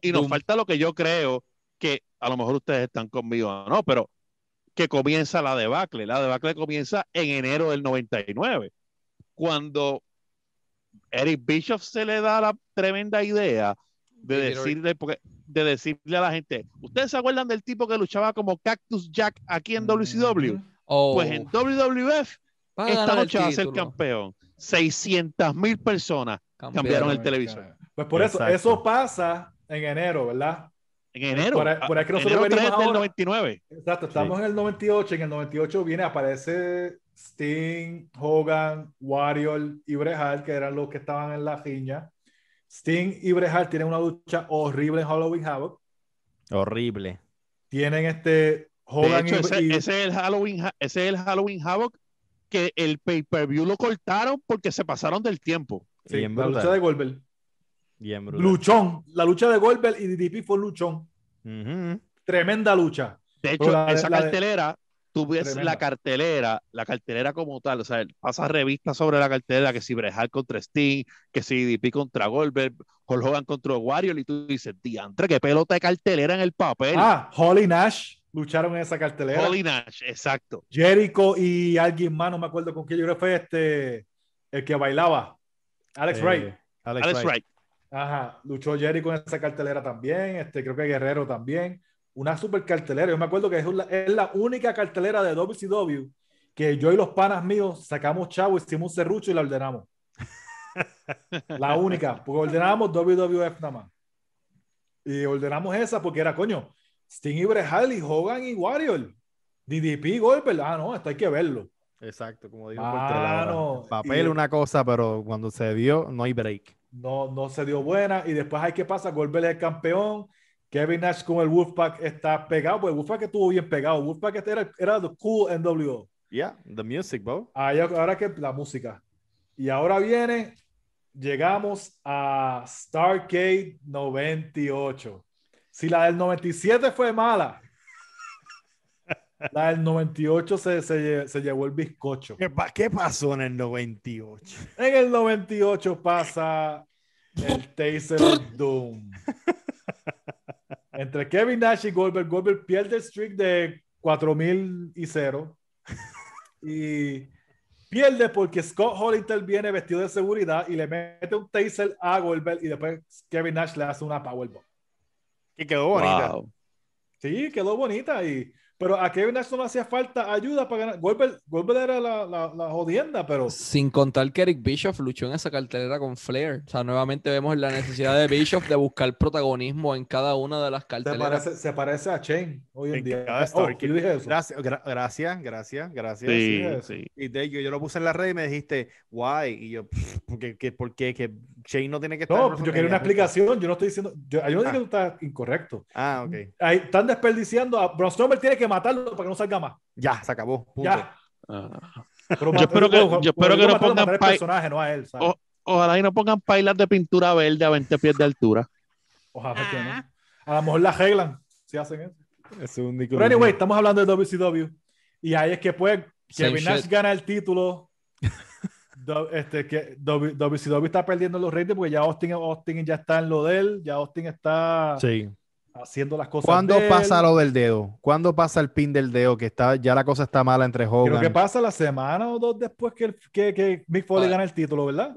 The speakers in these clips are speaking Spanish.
y nos falta lo que yo creo que a lo mejor ustedes están conmigo no, pero que comienza la debacle. La debacle comienza en enero del 99, cuando Eric Bischoff se le da la tremenda idea de decirle, porque, de decirle a la gente, ¿ustedes se acuerdan del tipo que luchaba como Cactus Jack aquí en WCW? Pues en WWF esta noche va a ser campeón. 600 mil personas cambiaron, el televisor. Pues por eso, eso pasa en enero, ¿verdad? En enero. Por, aquí nosotros enero 3 del 99. Exacto, estamos en el 98. En el 98 viene, aparece Sting, Hogan, Warrior y Brejal, que eran los que estaban en la riña. Sting y Brejal tienen una lucha horrible en Halloween Havoc. Horrible. Tienen este Hogan y, ese, ese, es el Halloween, ese es el Halloween Havoc que el pay-per-view lo cortaron porque se pasaron del tiempo. Sí, la lucha de Goldberg. Luchón. La lucha de Goldberg y DDP fue luchón. Tremenda lucha. De hecho, esa cartelera, tú ves la cartelera, la cartelera como tal, o sea, pasa revistas sobre la cartelera, que si Brejal contra Sting, que si DDP contra Goldberg, Hulk Hogan contra Warrior, y tú dices, diantre, qué pelota de cartelera en el papel. Ah, Holly Nash lucharon en esa cartelera. Holly Nash, exacto. Jericho y alguien más, no me acuerdo con quién, yo creo que fue este, el que bailaba, Alex eh, Wright. Alex, Wright. Ajá, luchó Jericho en esa cartelera también, este, creo que Guerrero también. Una super cartelera. Yo me acuerdo que es la, es la única cartelera de WCW que yo y los panas míos sacamos chavo, hicimos un serrucho y la ordenamos. la única, porque ordenamos WWF nada más. Y ordenamos esa porque era, coño, Sting y Brejal y Hogan y Warrior. DDP, golpe. Ah, no, esto hay que verlo. Exacto, como digo, ah, papel una cosa, pero cuando se dio, no hay break. No, no se dio buena. Y después hay que pasar, Goldberg es el campeón. Kevin Nash con el Wolfpack está pegado, pues el Wolfpack estuvo bien pegado. Wolfpack era, era the cool NWO. Yeah, the music, bro. ahora que la música. Y ahora viene, llegamos a Starcade 98. Si la del 97 fue mala, la del 98 se, se, se llevó el bizcocho. ¿Qué, ¿Qué, pasó en el 98? En el 98 pasa el Taser Doom. Entre Kevin Nash y Goldberg, Goldberg pierde el streak de 4000 y 0. Y pierde porque Scott Hall viene vestido de seguridad y le mete un taser a Goldberg y después Kevin Nash le hace una powerbomb. Y quedó bonita. Sí, quedó bonita y pero a Kevin Nash no hacía falta ayuda para ganar. Goldberg, era la, la, jodienda, pero. Sin contar que Eric Bischoff luchó en esa cartelera con Flair. O sea, nuevamente vemos la necesidad de Bischoff de buscar protagonismo en cada una de las carteleras. Se parece, a Chain hoy en, día. Oh, dije eso. Gracias, gracias, gracias, gracias. Sí, sí. Y de, yo, yo, lo puse en la red y me dijiste, why? Y yo, ¿por qué? ¿Por qué? Que Chain no tiene que estar. No, yo quería una explicación. Yo no estoy diciendo. Yo, yo no digo que tú estás incorrecto. Ah, ok. Ahí, están desperdiciando. A Braun Strowman tiene que matarlo para que no salga más. Ya, se acabó. Ya. Ah. yo espero que, yo espero que no pongan personaje, no a él. ojalá y no pongan pailas de pintura verde a 20 pies de altura. Ojalá que no. A lo mejor la arreglan si hacen eso. Es un Pero anyway, estamos hablando de WCW. Y ahí es que pues Kevin Nash gana el título. Este, que WCW está perdiendo los ratings porque ya Austin, Austin ya está en lo de él. Ya Austin está. Sí haciendo las cosas. ¿Cuándo pasa lo del dedo? ¿Cuándo pasa el pin del dedo? Que está, ya la cosa está mala entre Hogan. Creo que pasa la semana o dos después que, que, que Mick Foley gana el título, ¿verdad?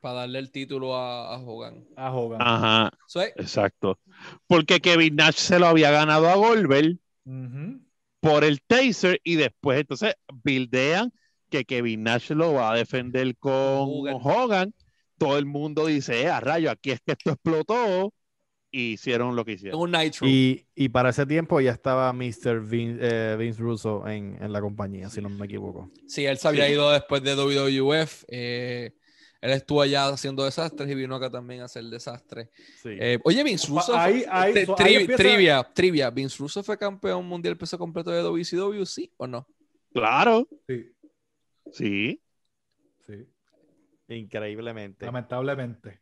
Para darle el título a, Hogan. A Hogan. Ajá. Exacto. Porque Kevin Nash se lo había ganado a Goldberg por el taser y después entonces bildean que Kevin Nash lo va a defender con Hogan. Todo el mundo dice, eh, a rayo, aquí es que esto explotó y hicieron lo que hicieron. Un nitro. Y, y, para ese tiempo ya estaba Mr. Eh, Vince, Russo en, en, la compañía, si no me equivoco. Sí, él se había ido después de WWF. Eh, él estuvo allá haciendo desastres y vino acá también a hacer desastres. Eh, oye, Vince Russo. Ahí, ahí, Trivia, trivia. ¿Vince Russo fue campeón mundial peso completo de WCW, sí o no? Claro. Sí. Sí. Sí. Increíblemente. Lamentablemente.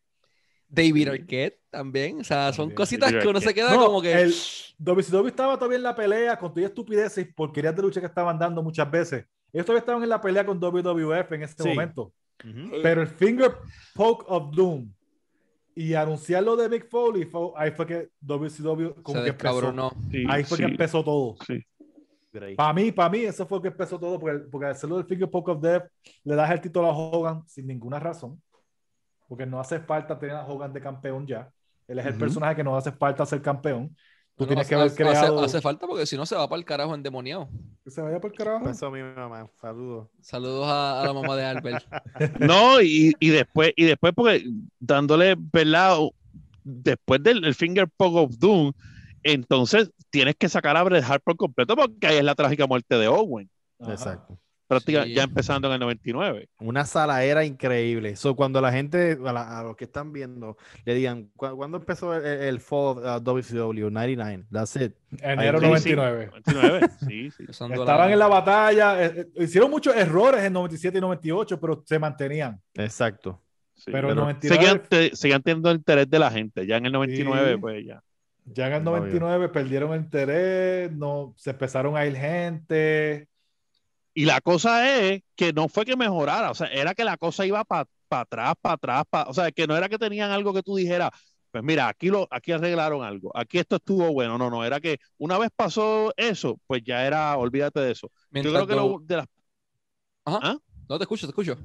David Arquette también. O sea, son cositas que uno se queda como que. El WCW estaba todavía en la pelea con toda estupidez y porquerías de lucha que estaban dando muchas veces. Ellos todavía estaban en la pelea con WWF en ese momento. Pero el Finger Poke of Doom y anunciar lo de Mick Foley, ahí fue que WCW como que empezó. ahí fue que empezó todo. Para mí, para mí, eso fue que empezó todo, porque, porque hacerlo del Finger Poke of Death le das el título a Hogan sin ninguna razón, porque no hace falta tener a Hogan de campeón ya. Él es el personaje que no hace falta ser campeón. Tú tienes que haber creado. Hace, falta porque si no se va para el carajo endemoniado. Que se vaya para el carajo. Eso a mi mamá. Saludos. Saludos a, la mamá de Albert. no, y, y, después, y después, porque dándole, ¿verdad? Después del Finger Poke of Doom, entonces tienes que sacar a Bret Hart por completo porque ahí es la trágica muerte de Owen. Exacto. Prácticamente ya empezando en el 99. Una sala era increíble. So, cuando la gente, a, los que están viendo, le digan, ¿cuándo empezó el, el fall uh, WCW? 99. That's it. Enero 99. 99. sí, sí. Estaban en la batalla. Eh, eh, hicieron muchos errores en 97 y 98, pero se mantenían. Exacto. pero, en 99... seguían, teniendo interés de la gente. Ya en el 99, pues ya. Ya en el 99 perdieron el interés, no, se empezaron a ir gente. Y la cosa es que no fue que mejorara, o sea, era que la cosa iba para atrás, para atrás, o sea, que no era que tenían algo que tú dijeras, pues mira, aquí, lo, aquí arreglaron algo, aquí esto estuvo bueno, no, no, era que una vez pasó eso, pues ya era, olvídate de eso. Yo creo que lo, de las... Ajá. ¿Ah? No te escucho, te escucho.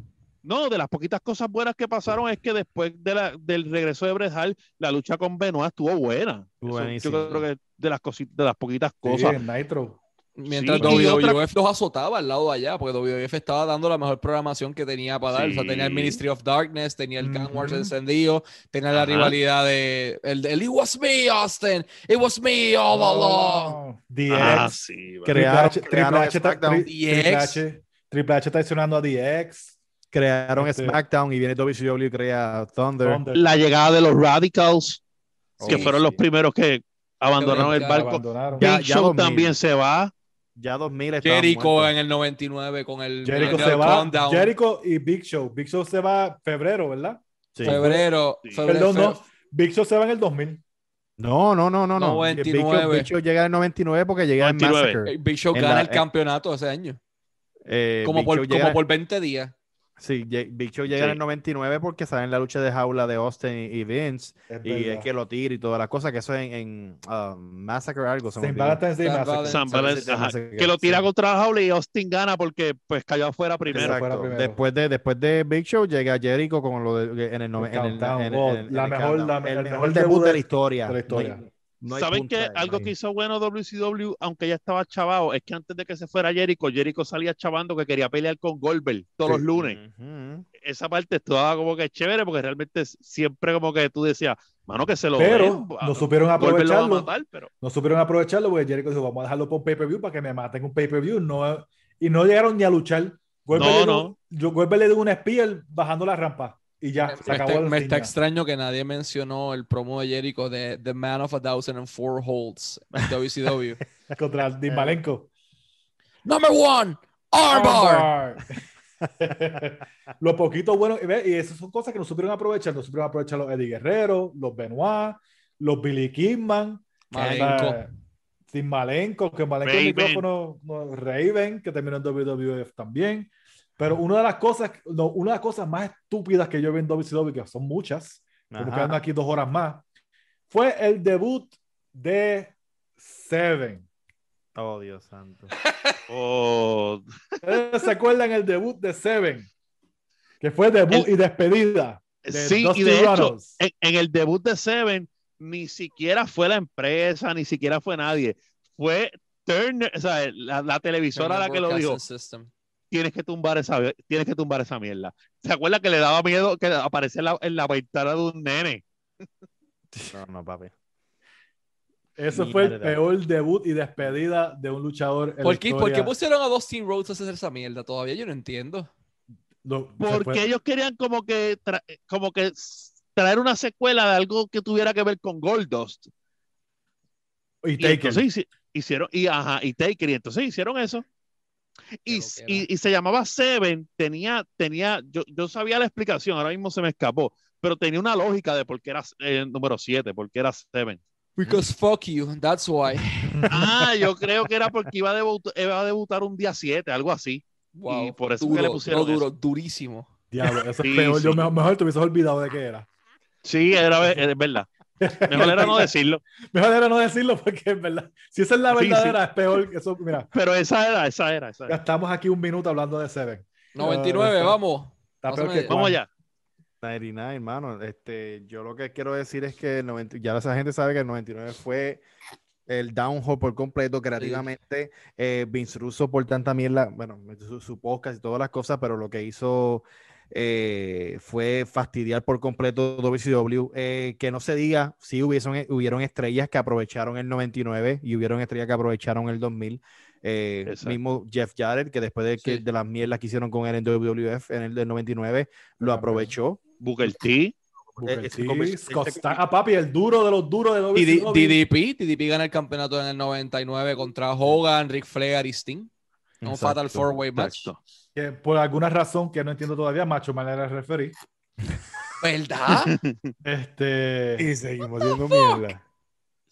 No, de las poquitas cosas buenas que pasaron es que después de la, del regreso de Bret Hart, la lucha con Benoit estuvo buena. yo creo que de las cositas, de las poquitas cosas. Nitro. Mientras WWF los azotaba al lado de allá, porque WWF estaba dando la mejor programación que tenía para dar. O sea, tenía el Ministry of Darkness, tenía el Gun Wars encendido, tenía la rivalidad de el, el, It was me, Austin. It was me all along. DX. Ah, sí, Triple H, H traicionando a DX crearon este, SmackDown y viene WCW y crea Thunder. La llegada de los Radicals, que fueron los primeros que abandonaron el barco. Big Show también se va. Ya 2000 Jericho en el 99 con el Jericho se va. Jericho y Big Show. Big Show se va febrero, ¿verdad? Sí. Febrero. Perdón, no. Big Show se va en el 2000. No, no, no, no. 99. Big Show, llega en el 99 porque llega en Massacre. Big Show gana el campeonato ese año. Eh, como, por, como por 20 días. Sí, Big Show llega en el 99 porque sale en la lucha de jaula de Austin y Vince y es que lo tira y todas las cosas que eso en, en uh, Massacre algo. San que lo tira contra jaula y Austin gana porque pues cayó afuera primero. Después, de, después de Big Show llega Jericho con lo de, en el, en el, la mejor, el, mejor debut de la historia. De la historia. ¿Saben que algo que hizo bueno WCW, aunque ya estaba chavado, es que antes de que se fuera Jericho, Jericho salía chavando que quería pelear con Goldberg todos los lunes. Esa parte estaba como que chévere porque realmente siempre como que tú decías, mano, que se lo Pero no supieron aprovecharlo. No supieron aprovecharlo porque Jericho dijo, vamos a dejarlo por pay-per-view para que me maten un pay-per-view. No, y no llegaron ni a luchar. Goldberg no, no. Goldberg le dio un spear bajando la rampa. Y ya, se acabó Me, está extraño que nadie mencionó el promo de Jericho de The Man of a Thousand and Four Holds en WCW. Contra Dean Malenko. Number one, armbar. Lo poquito bueno, y, y esas son cosas que no supieron aprovechar. No supieron aprovechar los Eddie Guerrero, los Benoit, los Billy Kidman. Malenko. Dean Malenko, que Malenko el micrófono, Raven, que terminó en WWF también. Pero una de las cosas, una de las cosas más estúpidas que yo vi en WCW, que son muchas, porque quedando aquí dos horas más, fue el debut de Seven. Oh, Dios santo. oh. ¿Se acuerdan el debut de Seven? Que fue debut y despedida. sí, y de hecho, en, el debut de Seven, ni siquiera fue la empresa, ni siquiera fue nadie. Fue Turner, o sea, la, televisora la que lo dijo tienes que tumbar esa, tienes que tumbar esa mierda. ¿Se acuerda que le daba miedo que apareciera en la, en la ventana de un nene? No, no, papi. Eso fue el peor debut y despedida de un luchador. ¿Por qué, ¿Por qué pusieron a Dustin Rhodes a hacer esa mierda? Todavía yo no entiendo. Porque ellos querían como que, como que traer una secuela de algo que tuviera que ver con Goldust. Y, y Taker. hicieron, y ajá, y Taker, y entonces hicieron eso. Y, y, se llamaba Seven, tenía, tenía, yo, yo sabía la explicación, ahora mismo se me escapó, pero tenía una lógica de por qué era el número 7, por qué era Seven. Because fuck you, that's why. Ah, yo creo que era porque iba a, debutar, iba a debutar un día 7, algo así. y por eso duro, que le pusieron duro, durísimo. Diablo, eso es peor. Yo mejor, mejor te hubieses olvidado de qué era. Sí, era, es verdad. Mejor era no decirlo. Mejor era no decirlo porque es verdad. Si esa es la verdadera, es peor que eso. Mira. Pero esa era, esa era. Esa Ya estamos aquí un minuto hablando de Seven. 99, vamos. vamos allá. 99, hermano. Este, yo lo que quiero decir es que el 90, ya esa gente sabe que el 99 fue el downhill por completo creativamente. Eh, Vince Russo por tanta mierda, bueno, su, su, podcast y todas las cosas, pero lo que hizo eh, fue fastidiar por completo WCW. Eh, que no se diga, sí hubiesen, hubieron estrellas que aprovecharon el 99 y hubieron estrellas que aprovecharon el 2000. Eh, mismo Jeff Jarrett, que después de, que, de las mierdas que hicieron con él en WWF en el del 99, lo aprovechó. Booker T. Booker T, Scott ah, papi, el duro de los duros de WCW. DDP, DDP gana el campeonato en el 99 contra Hogan, Rick Flair y Sting. Un Fatal Four Way match. Que por alguna razón que no entiendo todavía, Macho Man era el referee. ¿Verdad? este. Y seguimos viendo mierda.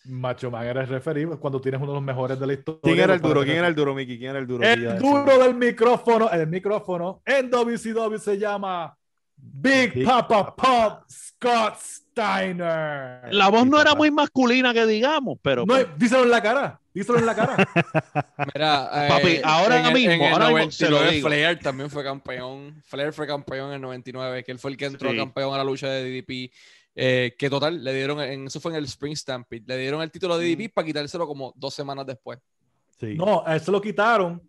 Macho Man era el referee cuando tienes uno de los mejores de la historia. ¿Quién era el duro? ¿Quién era el duro, Mickey? ¿Quién era el duro? El duro del micrófono. El micrófono en WCW se llama Big Papa Pop Scott Steiner. La voz no era muy masculina que digamos, pero. No, díselo en la cara. Díselo en la cara. Mira, Papi, eh, ahora mismo, en el ahora 99 Flair también fue campeón. Flair fue campeón en el 99, que él fue el que entró campeón a la lucha de DDP. Eh, que total, le dieron, en, eso fue en el Spring Stampede, le dieron el título de DDP para quitárselo como dos semanas después. Sí. No, a eso lo quitaron.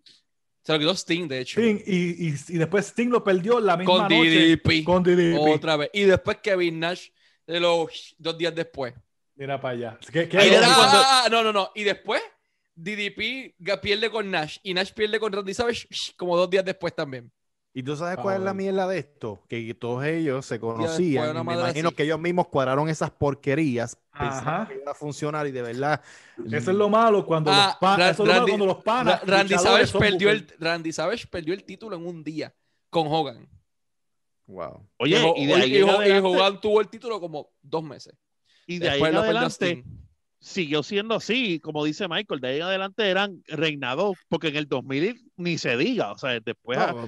Se lo quitó Sting, de hecho. Sting, y, y, y, después Sting lo perdió la misma con DDP. Con DDP. Otra vez. Y después Kevin Nash, de los dos días después. Mira para allá. ¿Qué, qué ah, ah, no, no, no. Y después DDP pierde con Nash y Nash pierde con Randy Savage como dos días después también. ¿Y tú sabes cuál es la mierda de esto? Que todos ellos se conocían. Y me imagino que ellos mismos cuadraron esas porquerías pensando que iba a funcionar y de verdad. Eso es lo malo cuando, los, cuando los panas. Randy Savage, perdió el, Randy Savage perdió el título en un día con Hogan. Wow. Oye, y, de ahí y, Hogan tuvo el título como dos meses. Y de ahí en adelante siguió siendo así, como dice Michael, de ahí en adelante eran reinados, porque en el 2000 ni se diga, o sea, después... o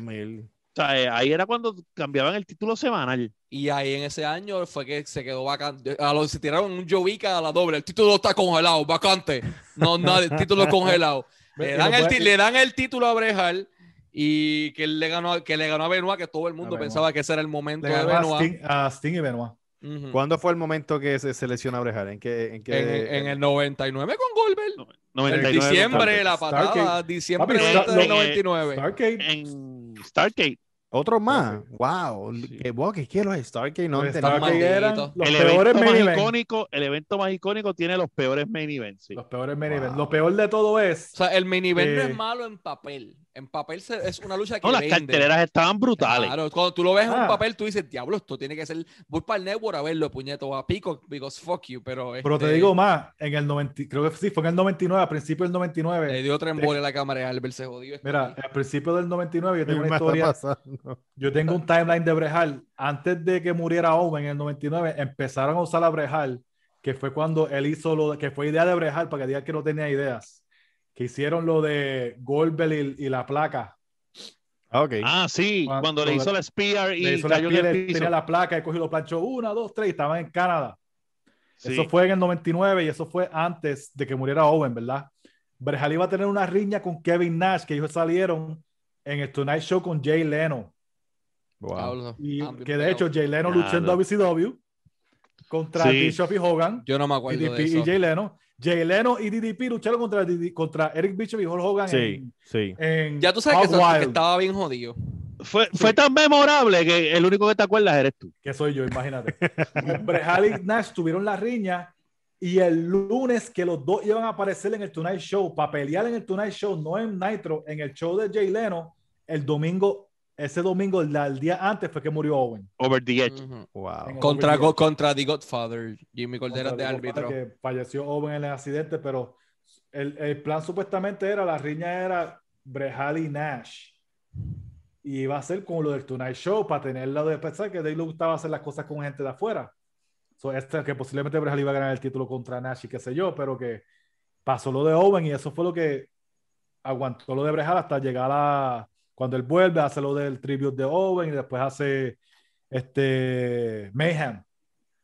sea, eh, ahí era cuando cambiaban el título semanal. Y ahí en ese año fue que se quedó vacante. A los se tiraron un Jovica a la doble. El título está congelado, vacante. No, nada, el título congelado. Le dan, el, le dan el título a Brejal y que él le ganó, que le ganó a Benoit, que todo el mundo pensaba que ese era el momento de Benoit. A Sting, y Benoit. ¿Cuándo fue el momento que se seleccionó a Brejal? ¿En, qué, en, qué, en, el 99 con Goldberg. No, en diciembre, la patada, diciembre del 99. En Stargate. Otro más. Wow. ¿Qué, wow, ¿qué quiero? Stargate no pues Stargate eran los el peores evento más icónico, El evento más icónico tiene los peores main events. Los peores main events. Lo peor de todo es. O sea, el main event no es malo en papel. En papel es una lucha que. No, las carteleras estaban brutales. Claro, cuando tú lo ves en un ah. papel, tú dices, diablo, esto tiene que ser. Voy para el network a verlo, puñeto, a pico, because fuck you. Pero, pero te este digo más, en el 90, creo que sí, fue en el 99, a principio del 99. Le dio otra embole a la cámara y Albert se jodió. Mira, al principio del 99, yo tengo una historia. Yo tengo un timeline de Brejal. Antes de que muriera Owen en el 99, empezaron a usar a Brejal, que fue cuando él hizo lo que fue idea de Brejal, para que diga que no tenía ideas que hicieron lo de Goldberg y, la placa. Ah, okay. Ah, sí, cuando, le hizo la Spear y cayó en el piso. tenía la placa y cogió los planchos una, dos, tres, y estaban en Canadá. Eso fue en el 99 y eso fue antes de que muriera Owen, ¿verdad? Brejal iba a tener una riña con Kevin Nash, que ellos salieron en el Tonight Show con Jay Leno. Wow. Y ah, que de hecho Jay Leno luchó en WCW contra Bishop y Hogan. Yo no me acuerdo de eso. Y Jay Leno. Jay Leno y DDP lucharon contra, contra Eric Bishop y Hulk Hogan. Sí, sí. ya tú sabes que, estaba bien jodido. Fue, fue tan memorable que el único que te acuerdas eres tú. Que soy yo, imagínate. Brejal y Nash tuvieron la riña y el lunes que los dos iban a aparecer en el Tonight Show, para pelear en el Tonight Show, no en Nitro, en el show de Jay Leno, el domingo ese domingo, el, día antes, fue que murió Owen. Over the Edge. Wow. Contra, contra The Godfather, Jimmy Cordera de árbitro. Que falleció Owen en el accidente, pero el, el, plan supuestamente era, la riña era Brejal y Nash. Y iba a ser como lo del Tonight Show, para tenerlo de pensar que a le gustaba hacer las cosas con gente de afuera. So, este, que posiblemente Brejal iba a ganar el título contra Nash y qué sé yo, pero que pasó lo de Owen y eso fue lo que aguantó lo de Brejal hasta llegar a cuando él vuelve, hace lo del tribute de Owen y después hace este Mayhem,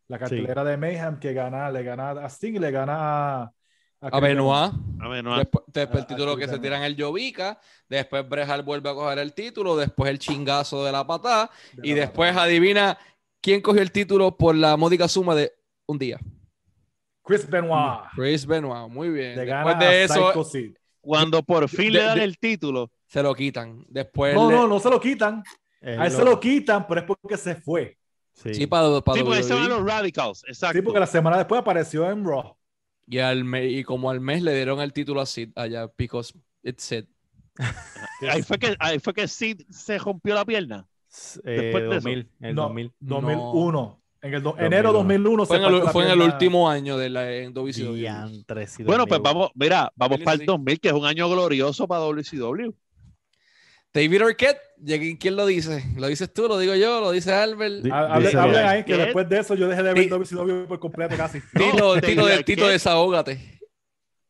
La cartelera de Mayhem que gana, le gana a Sting y le gana a. A Benoit. A Benoit. Después, después el A- a título que se Benoit. tiran el Jovica, después Brejal vuelve a coger el título, después el chingazo de la patada, de y la después patada. adivina quién cogió el título por la módica suma de un día. Chris Benoit. Chris Benoit, muy bien. Le Después gana de a eso Psycho Sid. Cuando por fin de- le dan de- el título, se lo quitan. Después No, le- no, no se lo quitan. Él A él se lo quitan, pero es porque se fue. Sí. Sí, para, para sí, porque se van los Radicals, exacto. Sí, porque la semana después apareció en Raw. y, al me- y como al mes le dieron el título a Sid allá, because it's Sid. ahí, fue que, ahí fue que Sid se rompió la pierna. Eh, Después de eso. 2000, el No, 2000. 2001. En el do- 2001. enero 2001 Fue se en el, fue en el último año de la en WCW. Diantre, sí, Bueno, pues 2000. vamos, mira, vamos para el 2000, que es un año glorioso para WCW. David Arquette, ¿quién lo dice? ¿Lo dices tú? ¿Lo digo yo? ¿Lo dice Albert? Dice- Hablen ahí que después de eso yo dejé de ver WCW por completo casi. Tito, No, Tito, Tito desahógate.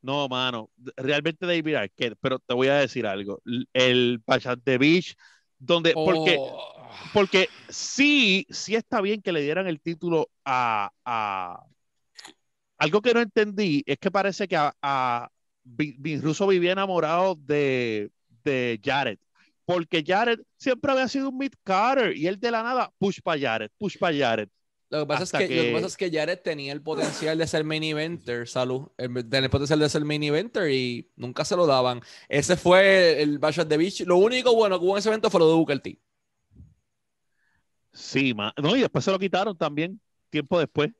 No, mano, realmente David Arquette, pero te voy a decir algo. El Bachat de Beach, donde, porque, Oh. porque sí, sí está bien que le dieran el título a, a- algo que no entendí es que parece que a, a Vin- Vin Russo vivía enamorado de, de Jared, porque Jared siempre había sido un mid Carter y él de la nada push para Jared, push para Jared. Lo que, pasa es que, lo que que- pasa es que Jared tenía el potencial de ser main eventer, salud. El, tenía el potencial de ser main eventer y nunca se lo daban. Ese fue el Bash at the Beach. Lo único bueno que hubo en ese evento fue lo de Booker T. Sí, ma- no, y después se lo quitaron también, tiempo después.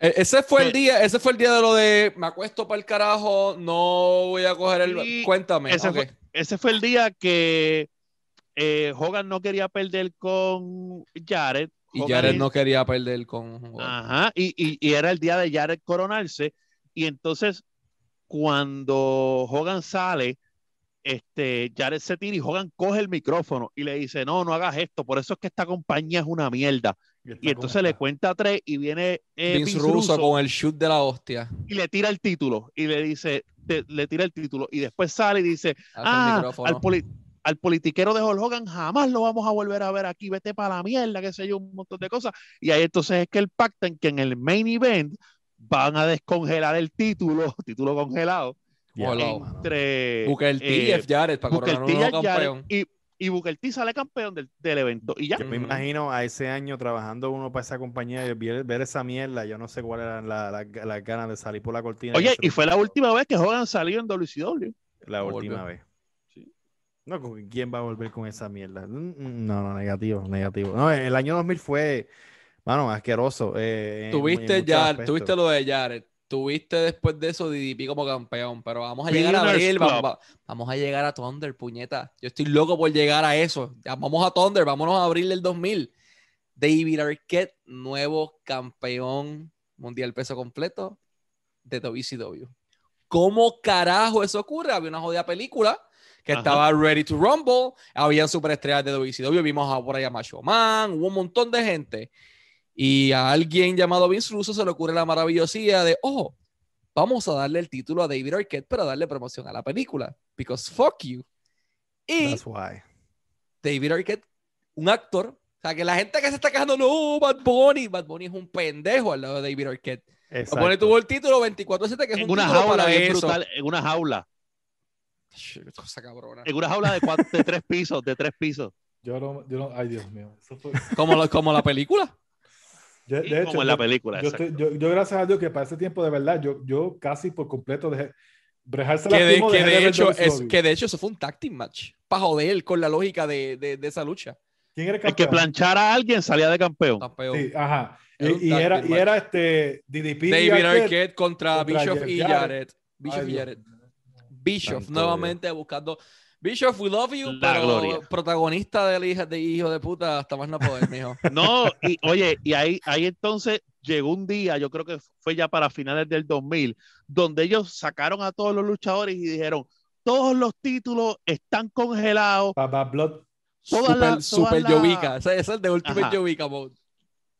E- Ese fue el día, ese fue el día de lo de me acuesto para el carajo, no voy a coger el. Sí, Cuéntame. ese fue- ese fue el día que eh, Hogan no quería perder con Jared. Y Hogan Jared no quería perder con. Ajá, y, y- y era el día de Jared coronarse. Y entonces, cuando Hogan sale, este, Jared se tira y Hogan coge el micrófono y le dice, no, no hagas esto, por eso es que esta compañía es una mierda. Y entonces le cuenta tres y viene eh, Vince Vince Russo Russo con el shoot de la hostia. y le tira el título y le dice, te- le tira el título y después sale y dice, ah, al, poli- al politiquero de Hulk Hogan jamás lo vamos a volver a ver aquí, vete para la mierda, qué sé yo, un montón de cosas. Y ahí entonces es que el pactan que en el main event van a descongelar el título, título congelado, Mano. entre Booker T y eh, Jeff Jarrett para Booker coronar un y nuevo Jared, campeón. y, y Booker T sale campeón del, del evento. Y ya. Yo me Ujú. imagino a ese año trabajando uno para esa compañía y ver, ver esa mierda. Yo no sé cuáles eran la- la- las ganas de salir por la cortina. Oye, y fue la última vez que Hogan salió en WCW. La No última volvió. vez. Sí. No, ¿con ¿quién va a volver con esa mierda? Mm, mm, No, no, negativo, negativo. No, el año 2000 fue, mano, asqueroso. eh, en- en Tuviste ya, tuviste lo de Jared. Tuviste después de eso DDP como campeón, pero vamos a llegar a abril, vamos, va- vamos a llegar a Thunder, puñeta. Yo estoy loco por llegar a eso. Ya vamos a Thunder, vámonos a abril del 2000. David Arquette, nuevo campeón mundial peso completo de WCW. ¿Cómo carajo eso ocurre? Había una jodida película que Ajá. estaba Ready to Rumble, había superestrellas de WCW, vimos a por allá Macho Man, hubo un montón de gente. Y a alguien llamado Vince Russo se le ocurre la maravillosía de, oh, vamos a darle el título a David Arquette para darle promoción a la película. Because fuck you. Y That's why. David Arquette, un actor, o sea, que la gente que se está quejando, no, Bad Bunny, Bad Bunny es un pendejo al lado de David Arquette. Bad Bunny Exacto. tuvo el título 24-7, que es En un una título jaula para eso. brutal, en una jaula. Cosa cabrona. En una jaula de, cuatro, de tres pisos, de tres pisos. Yo no, yo no, ay Dios mío. Fue- como la película. Yo- de hecho, como en la película. yo, exacto. estoy- yo- yo gracias a Dios que para ese tiempo de verdad, yo, yo casi por completo dejé. Brejar se Que de, lastimó, que de hecho, es, que de hecho eso fue un team match. Para joder con la lógica de, de, de esa lucha. ¿Quién era el El que planchara a alguien salía de campeón. Campeón. Sí, ajá. Era un Y, era, y era este DDP David Arquette. Contra, Jeff y. Jarrett. Bischoff Ay, y. Bischoff, Santo nuevamente buscando. Bischoff, we love you, La pero gloria. protagonista del hijo de hijo de puta, hasta más no poder, mijo. No, y oye, y ahí, ahí entonces llegó un día, yo creo que fue ya para finales del 2000, donde ellos sacaron a todos los luchadores y dijeron, todos los títulos están congelados, Bad Blood. Todas super las- super todas las- Jovica. Ese es el de Ultimate Ajá. Jovica mode.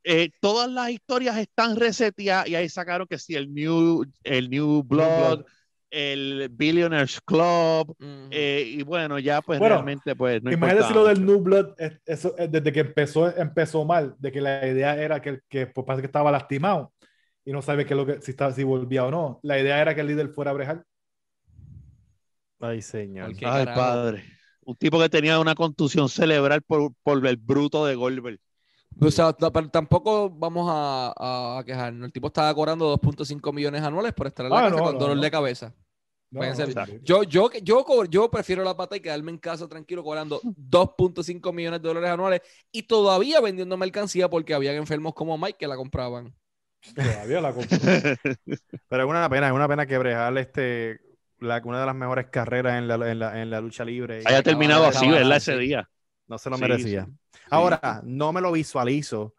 eh, todas las historias están reseteadas y ahí sacaron que si el New, el new Blood, Blood. El Billionaires Club, eh, y bueno, ya pues Bueno, realmente pues no Imagínate si lo del. New Blood, es- eso, es desde que empezó, empezó mal, de que la idea era que, que pues, parece que estaba lastimado y no sabe qué es lo que, si, estaba, si volvía o no. La idea era que el líder fuera a brejar. Ay, señor. ¿Qué Ay, carajo? padre. Un tipo que tenía una contusión cerebral por, por el bruto de Goldberg. O sea, pero tampoco vamos a, a quejarnos. El tipo estaba cobrando 2.5 millones anuales por estar en la Ah, casa no, con no, dolor no. de cabeza. Yo, yo, yo, yo prefiero la pata y quedarme en casa tranquilo cobrando 2.5 millones de dólares anuales y todavía vendiendo mercancía porque había enfermos como Mike que la compraban. Todavía la compro. Pero es una pena, es una pena que Brejal, este, la, una de las mejores carreras en la, en la, en la lucha libre. Haya terminado acababa- así, ¿verdad? Ese día. No se lo Sí, merecía. sí. Ahora, no me lo visualizo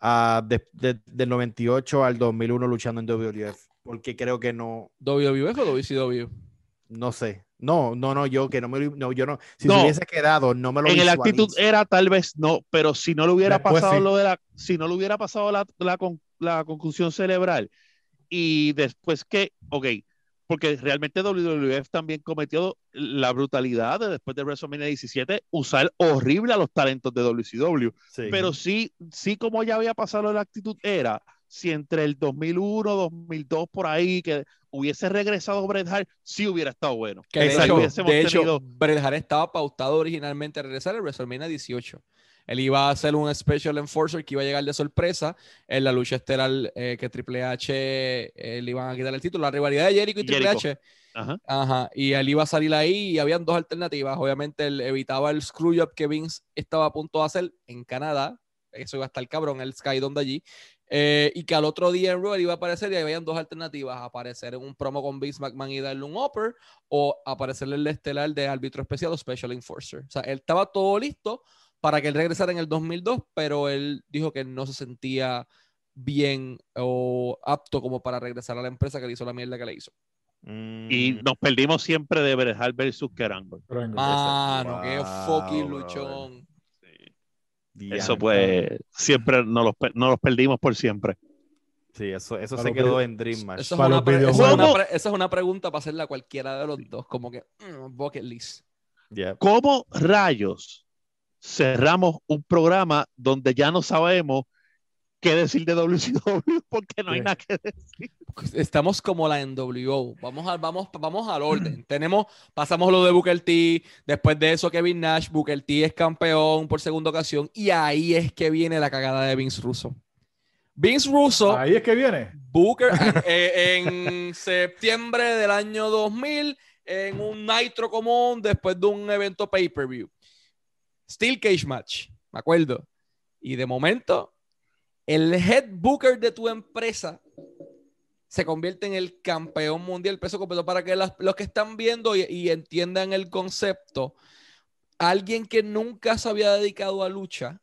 ah, de- de- del 98 al 2001 luchando en WWF, porque creo que no, ¿WWF o WCW? no sé. No, no, no, yo que no me lo- no, yo no, si No. se hubiese quedado, no me lo En el visualizo. actitud era tal vez no, pero si no le hubiera Después pasado sí. lo de la, si no le hubiera pasado la, la, con- la concusión cerebral y después que, ok, porque realmente WWF también cometió la brutalidad de después de WrestleMania 17 usar horrible a los talentos de WCW, Sí. pero sí, sí como ya había pasado la actitud era, si entre el 2001, 2002 por ahí que hubiese regresado Bret Hart, sí hubiera estado bueno. Que de hecho, Hubiésemos de hecho Bret Hart estaba pautado originalmente a regresar en WrestleMania 18. Él iba a hacer un Special Enforcer que iba a llegar de sorpresa en la lucha estelar eh, que Triple H eh, le iban a quitar el título. La rivalidad de Jericho y Triple Jericho. H. Ajá. Ajá. Y él iba a salir ahí y habían dos alternativas. Obviamente él evitaba el screw up que Vince estaba a punto de hacer en Canadá. Eso iba a estar cabrón, el Skydome de allí. Eh, y que al otro día en Raw iba a aparecer y habían dos alternativas: aparecer en un promo con Vince McMahon y darle un upper, o aparecer en el estelar de árbitro especial o Special Enforcer. O sea, él estaba todo listo para que él regresara en el 2002, pero él dijo que no se sentía bien o apto como para regresar a la empresa que le hizo la mierda que le hizo. Mm, Y nos perdimos siempre de Bret Hart versus Kerango. Mano, qué Wow, fucking brother. luchón. diantre. Eso pues siempre nos los, nos los perdimos por siempre. Sí, eso, eso Para se quedó en Dream Match. Eso es, Para una los pre- esa es una pre- esa es una pregunta para hacerle a cualquiera de los dos, como que mm, bucket list. Yeah. ¿Cómo rayos cerramos un programa donde ya no sabemos qué decir de WCW porque no hay Sí. nada que decir? Estamos como la NWO. Vamos al, vamos, vamos al orden. Tenemos, pasamos lo de Booker T. Después de eso, Kevin Nash. Booker T es campeón por segunda ocasión. Y ahí es que viene la cagada de Vince Russo. Vince Russo, Ahí es que viene. Booker, eh, en septiembre del año 2000, en un Nitro común, después de un evento pay-per-view. Steel Cage Match, me acuerdo. Y de momento, el head booker de tu empresa se convierte en el campeón mundial peso completo. Para que las- los que están viendo y, y entiendan el concepto, alguien que nunca se había dedicado a lucha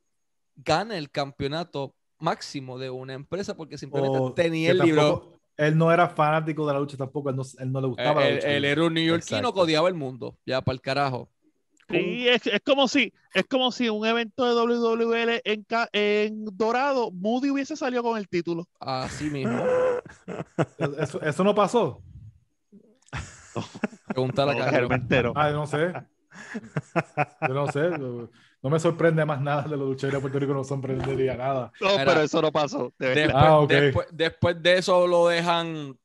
gana el campeonato máximo de una empresa porque simplemente O tenía que el libro. Él no era fanático de la lucha tampoco, él no, él no le gustaba la Él, lucha. él era un neoyorquino, Exacto. codiaba el mundo. Ya, para el carajo. Sí, es, es como si es como si un evento de WWE en, en Dorado, Moody hubiese salido con el título. Así mismo. Eso, eso no pasó. Preguntar a No, Carlos. no. Ah, yo no sé. Yo no sé. No me sorprende más nada de los luchadores de Puerto Rico, no sorprendería nada. No, Mira, pero eso no pasó. Después, Ah, ok. después, después de eso lo dejan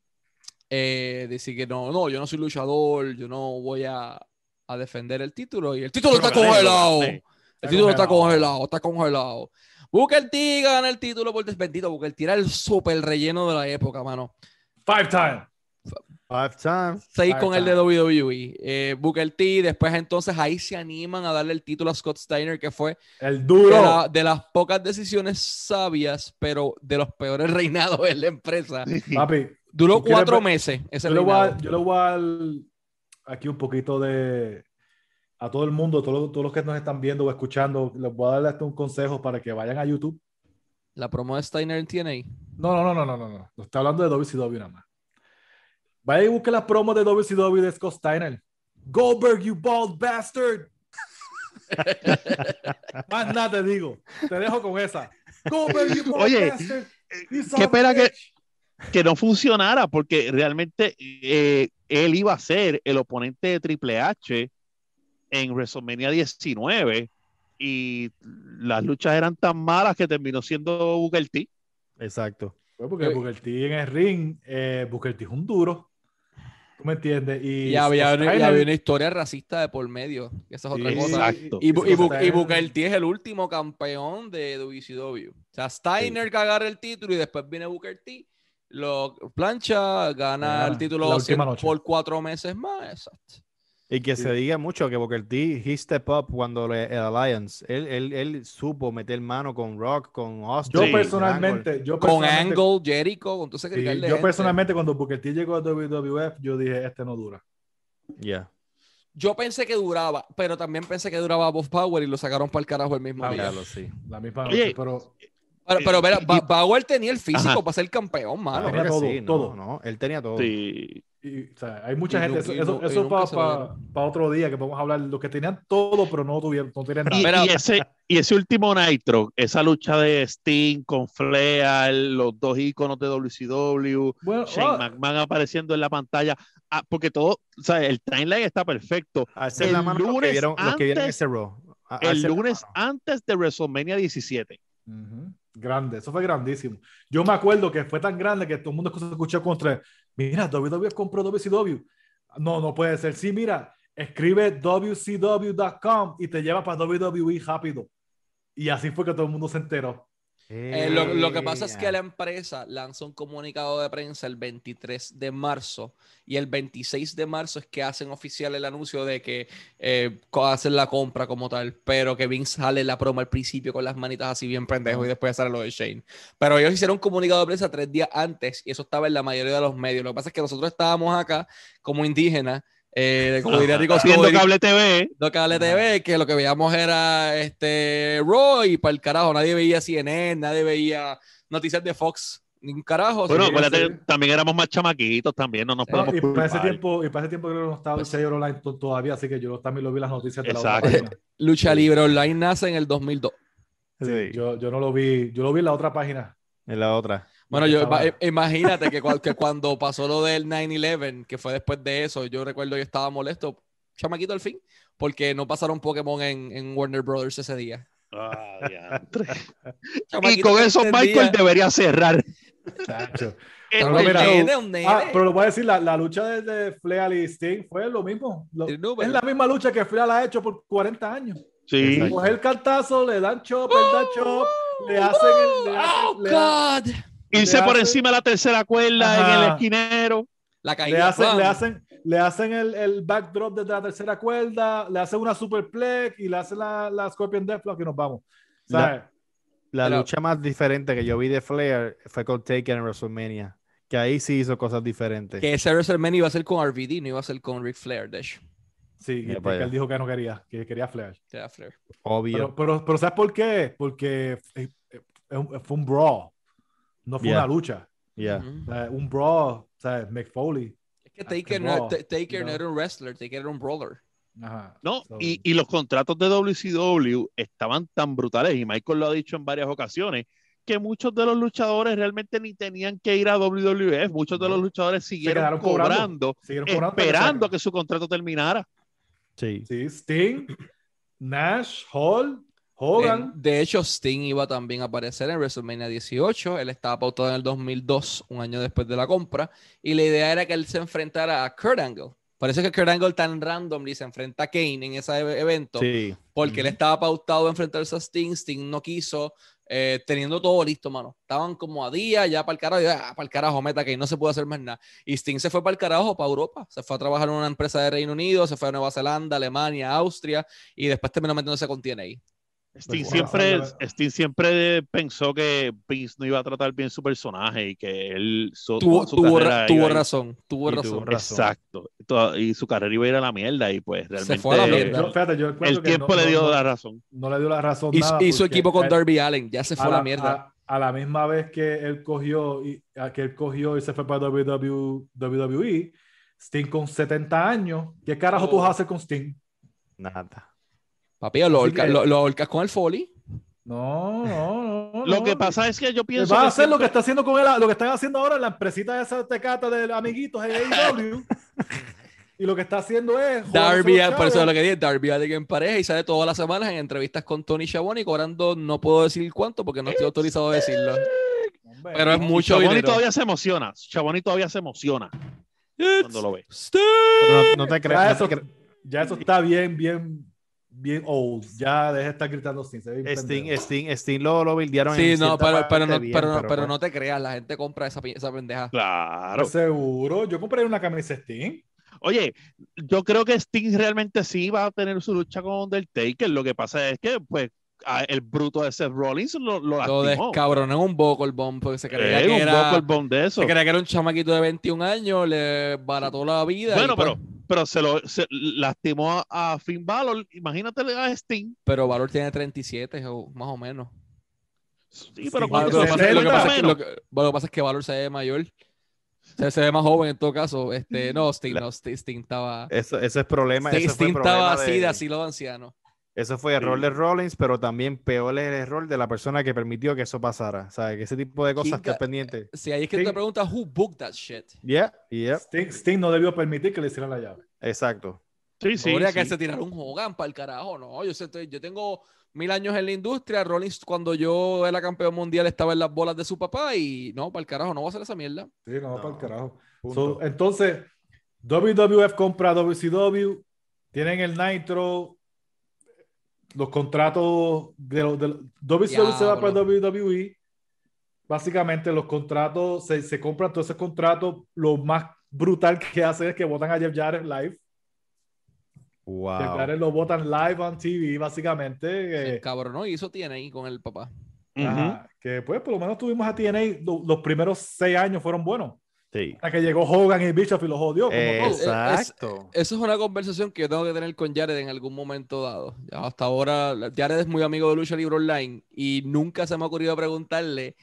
eh, decir que no, no, yo no soy luchador, yo no voy a, a defender el título. Y el título está congelado. gané. El título está congelado. está congelado. Booker T gana el título por desbendito. Booker T era el super relleno de la época, mano. Five time. Five times. Seis Ahí con el de. WWE. Eh, Booker T, después entonces ahí se animan a darle el título a Scott Steiner, que fue El de, duro. la- de las pocas decisiones sabias, pero de los peores reinados en la empresa. Papi, Duró ¿Tú quieres cuatro ver- meses ese yo le, voy a, yo le voy aquí un poquito de a todo el mundo, todos los, todos los que nos están viendo o escuchando, les voy a darle hasta un consejo para que vayan a YouTube. La promo de Steiner en TNA. No, no, no, no, no, no, no. No está hablando de WCW nada más. Vaya y busque las promos de WCW de Scott Steiner. Goldberg, you bald bastard. Más nada te digo. Te dejo con esa. Goldberg, you bald Oye, bastard. Son qué pena que-. Que no funcionara, porque realmente eh, él iba a ser el oponente de Triple H en WrestleMania 19 y las luchas eran tan malas que terminó siendo Booker T. Exacto. Pues porque Booker T en el ring, eh, Booker T es un duro. ¿Tú me entiendes? Y, Y había, y había una historia racista de por medio. Esa es otra Sí, cosa. exacto. Y, y, y Steiner- Booker T es el último campeón de WCW. O sea, Steiner que agarra el título y después viene Booker T, lo plancha, gana Gana el título noche. por cuatro meses más. Exacto. Y que Sí. se diga mucho que Booker T, he step up cuando le, el Alliance, él, él, él supo meter mano con Rock, con Austin. Yo Sí. personalmente, yo Con personalmente, Angle, Jericho, con todo ese sí, yo gente. personalmente cuando Booker T llegó a WWF, yo dije, este no dura. Yeah. Yo pensé que duraba, pero también pensé que duraba Bob Power y lo sacaron para el carajo el mismo Ah, día. Diablo, sí. La misma Oye, noche, pero Pero, pero mira, Y- Ba- Bauer tenía el físico Ajá. para ser campeón, mano. tenía todo, sí, no, todo. No, él tenía todo. Sí. y, o sea, hay mucha Y gente, y eso, nunca para dieron. otro día que podemos hablar, los que tenían todo, pero no tuvieron, no tenían nada. Y, ese, y ese último Nitro, esa lucha de Sting con Flair, los dos íconos de WCW, Bueno, Shane ah, McMahon apareciendo en la pantalla, ah, porque todo, o sea, el timeline está perfecto. El la mano los que lunes vieron, los que vieron antes- ese Raw. A- El lunes antes de WrestleMania 17. Ujú. Grande, eso fue grandísimo. Yo me acuerdo que fue tan grande que todo el mundo escuchó contra, mira, WWE compró WCW. No, no puede ser. Sí, mira, escribe wcw.com y te lleva para WWE rápido. Y así fue que todo el mundo se enteró. Eh, lo, lo que pasa es que Eh, la empresa lanza un comunicado de prensa el 23 de marzo y el 26 de marzo es que hacen oficial el anuncio de que eh, hacen la compra como tal, pero que Vince sale la promo al principio con las manitas así bien pendejo y después sale lo de Shane. Pero ellos hicieron un comunicado de prensa tres días antes y eso estaba en la mayoría de los medios. Lo que pasa es que nosotros estábamos acá como indígenas, eh, como diría Rico Viendo cable TV, no cable TV, que lo que veíamos era este Raw y para el carajo, nadie veía CNN, nadie veía noticias de Fox, ni un carajo. bueno, acuérdate, también éramos más chamaquitos, también no nos Sí. Podemos y para ese tiempo, y para ese tiempo creo que no estaba el Pues- sello online to- todavía, así que yo también lo vi las noticias de la otra Exacto. página. Lucha Libre Online nace en el 2002. Sí, Yo, yo no lo vi, yo lo vi en la otra página. en la otra. Bueno, yo, imagínate que, que cuando pasó lo del 9-11, que fue después de eso, yo recuerdo yo estaba molesto, chamaquito al fin, porque no pasaron Pokémon en, en Warner Brothers ese día. Ah, diantre. y con eso entendía- Michael debería cerrar. Chacho. El- Pero mira, nene. Ah, pero lo voy a decir, la, la lucha de, de Flair y Sting fue lo mismo. Lo- El es la misma lucha que Flair ha hecho por 40 años. sí. Coge el cartazo, le dan chop, él da chop, le hacen el... Le hacen, ¡Oh, le ha- God! Irse le por hace- encima de la tercera cuerda en el Ajá. esquinero. La le caída. hacen, ¡pam! le hacen, le hacen el, el backdrop desde la tercera cuerda, le hacen una superplex y le hacen la, la Scorpion Deathlock y nos vamos. ¿Sabes? La Pero- lucha más diferente que yo vi de Flair fue con Taker en WrestleMania. Que ahí sí hizo cosas diferentes. Que ese WrestleMania iba a ser con RVD, no iba a ser con Ric Flair, de hecho. Sí, Mira que, él dijo que no quería, que quería Flair. Era Flair. Obvio. Pero, pero, pero ¿sabes por qué? Porque eh, eh, fue un brawl, no fue Yeah. una lucha. Yeah. Ujú. Eh, un brawl, ¿sabes? Mick Foley. Es que Taker, no, Taker no era un wrestler, Taker era un brawler. Ajá. No, So, y, y los contratos de WCW estaban tan brutales, y Michael lo ha dicho en varias ocasiones, que muchos de los luchadores realmente ni tenían que ir a WWF, muchos de los luchadores siguieron cobrando. cobrando, siguieron esperando que su contrato terminara. Sí. Sí, Sting, Nash, Hall, En- Hogan. de hecho, Sting iba también a aparecer en WrestleMania 18. Él estaba pautado en el 2002, un año después de la compra. Y la idea era que él se enfrentara a Kurt Angle. Parece que Kurt Angle tan randomly se enfrenta a Kane en ese e- evento. Sí. Porque él estaba pautado a enfrentarse a Sting. Sting no quiso, eh, teniendo todo listo, mano. Estaban como a día, ya para el carajo, ya para el carajo, meta que no se puede hacer más nada. Y Sting se fue para el carajo, para Europa. Se fue a trabajar en una empresa de Reino Unido, se fue a Nueva Zelanda, Alemania, Austria, y después terminó metiéndose con TNA. Sting, Pues, siempre, wow. Sting siempre pensó que Vince no iba a tratar bien su personaje y que él su, Tuvo, su tuvo, carrera ra- tuvo razón, tuvo razón. tuvo razón. Exacto. Y su carrera iba a ir a la mierda y pues realmente fue a la mierda. yo- fíjate, yo el tiempo no- le dio no- la razón. no le dio la razón. Y, nada y su equipo con Darby Allen, ya se fue a la mierda. A, a la misma vez que él cogió y a que él cogió y se fue para WWE, WWE Sting con 70 años. ¿Qué carajo tú Oh. vas a hacer con Sting? Nada. Papi, lo, Así ahorca- que- lo, lo ahorcas con el Foley. No, no, no. Lo no. que pasa es que yo pienso. Va a que hacer lo que está haciendo con él, lo que están haciendo ahora en la empresita esa tecata de amiguitos en AEW. y lo que está haciendo es. Darby, por eso es lo que dije, Darby Allin en pareja y sale todas las semanas en entrevistas con Tony Schiavone cobrando, no puedo decir cuánto porque no estoy autorizado a decirlo. Hombre, Pero es mucho Chaboni dinero. todavía se emociona. Chaboni todavía se emociona cuando lo ve. No, no te Ya creas. no eso, ya eso está bien, bien, bien old. Ya deja de estar gritando Sting, pendejo. Sting, Sting lo, lo buildearon Sí, en no, pero, no, bien, pero, no- pero no te creas, la gente compra esa, esa pendeja. Claro. ¿Estás seguro? Yo compré una camisa Sting. Oye, yo creo que Sting realmente sí va a tener su lucha con Undertaker. Lo que pasa es que, pues, el bruto de Seth Rollins lo, lo Lo lastimó. descabronó en un vocal bomb porque se creía Eh, que un era... vocal bomb de eso. Se creía que era un chamaquito de 21 años, le barató la vida. Bueno, pues, pero, pero se lo se lastimó a, a Finn Balor. Imagínate a Sting. pero Valor tiene 37 o más o menos. Sí, pero Sí, cuando Lo que, se pasa, lo que pasa es que, menos. lo que- bueno, lo que pasa es que Valor se ve mayor. Se, se ve más joven en todo caso. Este, no, Sting, La- no, Sting, Sting estaba. Eso, ese es problema. Sting, ese fue estaba problema así de- de asilo de anciano. Eso fue error de Rollins, pero también peor es el error de la persona que permitió que eso pasara. O sea, que ese tipo de cosas Kinga- estés pendiente. Si ahí es que Sí. te preguntas, who booked that shit? Yeah, yeah, Sting. Sting no debió permitir que le hicieran la llave. exacto. Sí, sí. Que sí. se tirar un Hogan para el carajo, no. Yo, sé, yo tengo mil años en la industria. Rollins, cuando yo era campeón mundial, estaba en las bolas de su papá y no, para el carajo, no va a hacer esa mierda. Sí, no, No, para el carajo. So, entonces, WWF compra WCW, tienen el Nitro, los contratos de, los- de los- WCW se va para. WWE. Básicamente, los contratos se, se compran todos esos contratos. Lo más brutal que hacen es que votan a Jeff Jarrett live. Wow. Jeff Jarrett lo votan live on TV, básicamente. El cabrón, ¿no? Y eso tiene ahí con el papá. Ajá, que pues, por lo menos tuvimos a TNA. lo- los primeros seis años fueron buenos. Sí. Hasta que llegó Hogan y Bischoff y los jodió. Como Eh, todo. Exacto. Eso es una conversación que yo tengo que tener con Jared en algún momento dado. Ya hasta ahora, Jared es muy amigo de Lucha Libre Online y nunca se me ha ocurrido preguntarle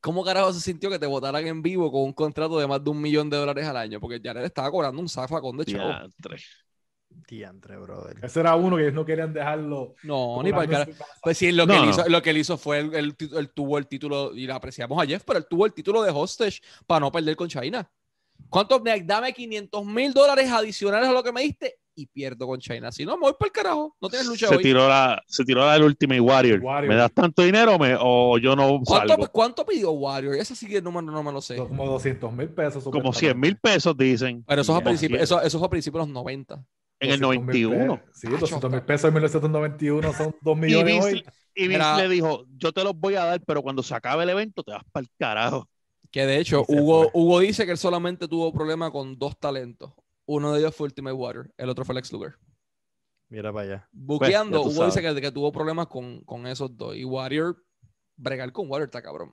cómo carajo se sintió que te votaran en vivo con un contrato de más de un millón de dólares al año, porque Jared estaba cobrando un zafacón de chavo. Diantre. Brother. Ese era uno que ellos no querían dejarlo. No, ni para el casa. Pues sí, lo que, No, él no. hizo, lo que él hizo fue, él tuvo el título, y le apreciamos a Jeff, pero él tuvo el título de hostage para no perder con China. ¿Cuánto? me- Dame 500 mil dólares adicionales a lo que me diste y pierdo con China. Si no, me voy para el carajo. No tienes lucha Se hoy. tiró la, se tiró la del Ultimate Warrior. Warrior. ¿Me das tanto dinero o, me- o yo no ¿Cuánto, salgo? ¿Cuánto pidió Warrior? Ese sí que el número no me lo sé. Como 200 mil pesos. Como 100 mil pesos, dicen. Pero eso, es a principios, eso, eso fue a principios de los 90. En el 200.000 91. pesos. Sí, 200 mil pesos en 1991 son 2 Y millones Vince, hoy. y Vince le dijo, yo te los voy a dar, pero cuando se acabe el evento te vas para el carajo. Que de hecho, Y Hugo, fue. Hugo dice que él solamente tuvo problema con dos talentos. Uno de ellos fue Ultimate Warrior, el otro fue Lex Luger. Mira para allá. Buqueando, Pues, Hugo dice que tuvo problemas con, con esos dos. Y Warrior, bregar con Warrior está cabrón.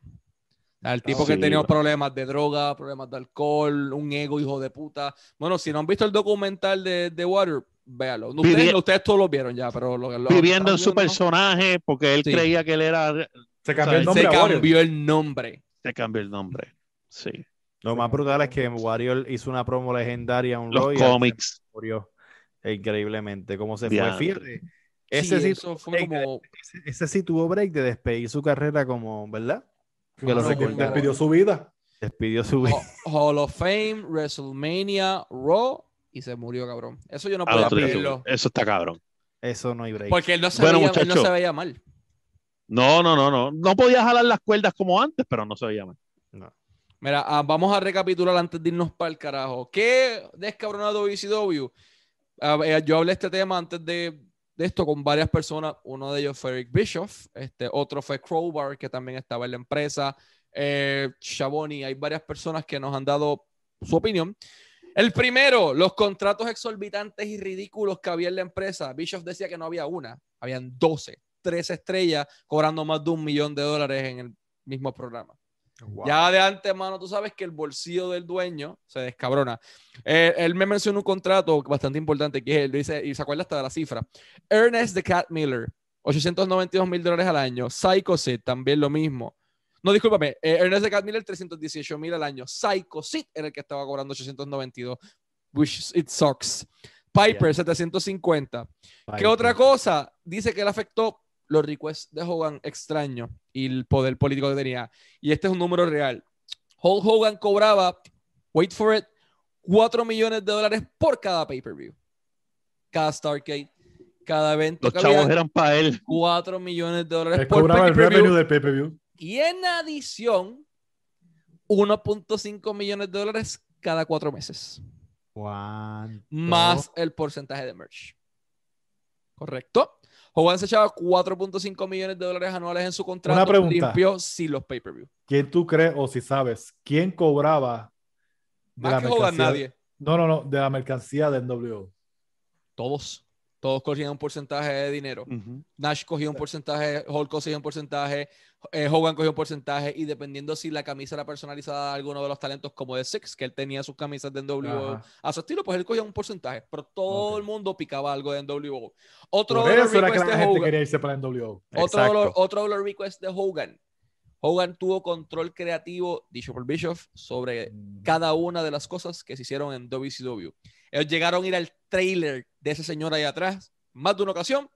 Sea, El tipo que sí, tenía bueno. problemas de droga, problemas de alcohol, un ego hijo de puta. Bueno, si no han visto el documental de, de Warrior, véalo. Ustedes, Vivi- ustedes todos lo vieron ya, pero lo, lo- Viviendo en su viendo, ¿no? personaje porque él Sí. creía que él era... Se cambió el nombre Se cambió el nombre. Se cambió el nombre. Sí. Lo más brutal es que Warrior hizo una promo legendaria a un Los cómics. murió increíblemente. ¿Cómo se fue? Fíjate. Ese sí, eso fue como... ese, ese sí tuvo break de despedir su carrera como, ¿verdad? Que lo. Despidió su vida. Despidió su vida. Hall of Fame, WrestleMania, Raw y se murió, cabrón. Eso yo no Al puedo murió. Eso está cabrón. Eso no hay break. Porque él no, se Bueno, veía, él no se veía mal. No, no, no, no. No podía jalar las cuerdas como antes, pero no se veía mal. Mira, ah, vamos a recapitular antes de irnos para el carajo. ¿Qué descabronado WCW? Ah, eh, yo hablé este tema antes de, de esto con varias personas. Uno de ellos fue Eric Bischoff, este, otro fue Crowbar, que también estaba en la empresa. Eh, hay varias personas que nos han dado su opinión. El primero, los contratos exorbitantes y ridículos que había en la empresa. Bischoff decía que no había una, habían 12, 13 estrellas cobrando más de un millón de dólares en el mismo programa. Wow. Ya de antemano tú sabes que el bolsillo del dueño se descabrona. Eh, él me mencionó un contrato bastante importante que él dice, y se acuerda hasta de la cifra. Ernest the Cat Miller, 892 mil dólares al año. Psycho Sid, también lo mismo. No, discúlpame, eh, Ernest the Cat Miller, 318 mil al año. Psycho Sid era el que estaba cobrando 892, which it sucks. Piper, Yeah. 750. ¿Qué Piper. otra cosa? Dice que le afectó los requests de Hogan extraños y el poder político que tenía. Y este es un número real. Hulk Hogan cobraba, wait for it, 4 millones de dólares por cada pay-per-view. Cada Starcade, cada evento. Los chavos eran para él. 4 millones de dólares Él por cobraba el revenue del pay-per-view. Y en adición, 1.5 millones de dólares cada cuatro meses. ¿Cuánto? Más el porcentaje de merch. ¿Correcto? Hogan se echaba 4.5 millones de dólares anuales en su contrato Una pregunta. limpio sin los pay-per-view. ¿Quién tú crees, o si sabes, quién cobraba de Más que Hogan, mercancía- nadie. No, no, no, de la mercancía de NWO. Todos. Todos cogían un porcentaje de dinero. Nash cogía un porcentaje, Hulk cogía un porcentaje, eh, Hogan cogía un porcentaje y dependiendo si la camisa era personalizada de alguno de los talentos como de Six, que él tenía sus camisas de NWO Ajá. a su estilo, pues él cogía un porcentaje, pero todo el mundo picaba algo de NWO. Otro Por de los eso era que requests la de gente Hogan, quería irse para NWO. otro otro de los requests de Hogan. Hogan tuvo control creativo, dicho por Bischoff, sobre Mm. cada una de las cosas que se hicieron en WCW. Ellos llegaron a ir al trailer de ese señor ahí atrás más de una ocasión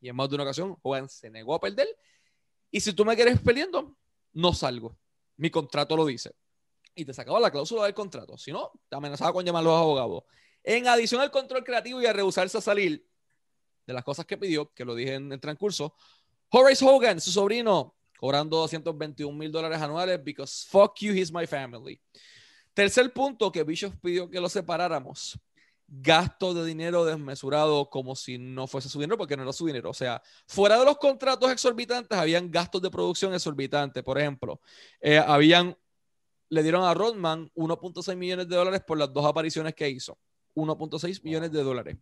y en más de una ocasión Hogan se negó a perder. Y si tú me quieres peleando, no salgo. Mi contrato lo dice. Y te sacaba la cláusula del contrato. Si no, te amenazaba con llamar a los abogados. En adición al control creativo y a rehusarse a salir de las cosas que pidió, que lo dije en el transcurso, Horace Hogan, su sobrino, cobrando 221 mil dólares anuales because fuck you, he's my family. Tercer punto que Bishop pidió que lo separáramos. Gasto de dinero desmesurado como si no fuese su dinero, porque no era su dinero. O sea, fuera de los contratos exorbitantes, habían gastos de producción exorbitantes. Por ejemplo, eh, habían, le dieron a Rodman 1.6 millones de dólares por las dos apariciones que hizo. 1.6 millones de dólares.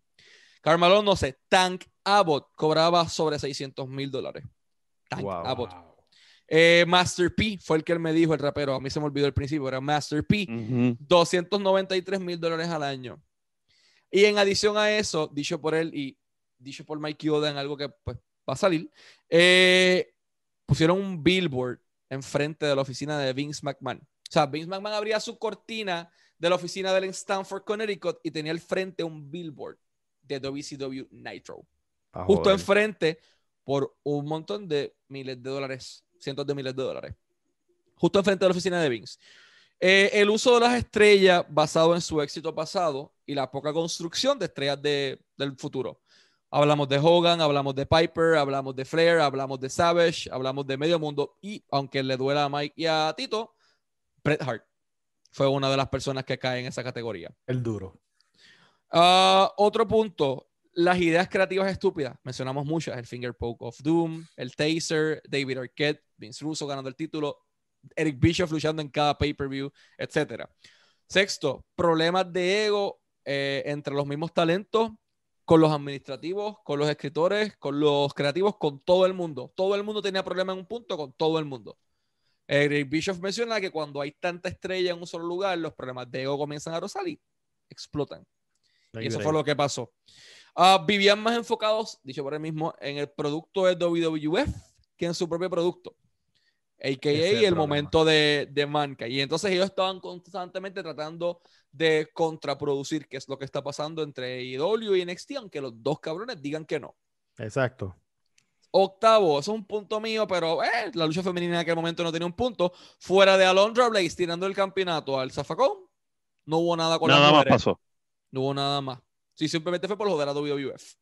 Carmelo, no sé, Tank Abbott cobraba sobre 600 mil dólares. Tank Wow. Abbott. Eh, Master P fue el que él me dijo, el rapero. A mí se me olvidó el principio, era Master P. Ujú. 293 mil dólares al año. Y en adición a eso, dicho por él y dicho por Mike Yoda en algo que pues, va a salir, eh, pusieron un billboard enfrente de la oficina de Vince McMahon. O sea, Vince McMahon abría su cortina de la oficina de él en Stanford, Connecticut, y tenía al frente un billboard de WCW Nitro. Justo joder. enfrente por un montón de miles de dólares, cientos de miles de dólares. Justo enfrente de la oficina de Vince. Eh, el uso de las estrellas basado en su éxito pasado y la poca construcción de estrellas de- del futuro. Hablamos de Hogan, hablamos de Piper, hablamos de Flair, hablamos de Savage, hablamos de Medio Mundo y, aunque le duela a Mike y a Tito, Bret Hart fue una de las personas que cae en esa categoría. El duro. Ah, otro punto, las ideas creativas estúpidas. Mencionamos muchas, el Finger Poke of Doom, el Taser, David Arquette, Vince Russo ganando el título, Eric Bischoff luchando en cada pay-per-view, etc. Sexto, problemas de ego eh, entre los mismos talentos, con los administrativos, con los escritores, con los creativos, con todo el mundo. Todo el mundo tenía problemas en un punto con todo el mundo. Eric Bischoff menciona que cuando hay tanta estrella en un solo lugar, los problemas de ego comienzan a rozar y explotan. Y eso fue lo que pasó. Ah, vivían más enfocados, dicho por él mismo, en el producto de WWF que en su propio producto. AKA el el, momento de, de Manca. Y entonces ellos estaban constantemente tratando de contraproducir qué es lo que está pasando entre IW y NXT, aunque los dos cabrones digan que no. Exacto. Octavo, eso es un punto mío, pero eh, la lucha femenina en aquel momento no tenía un punto. Fuera de Alondra Blaze tirando el campeonato al zafacón, no hubo nada con las Nada más pasó. No hubo nada más. Sí, simplemente fue por joder a WWF.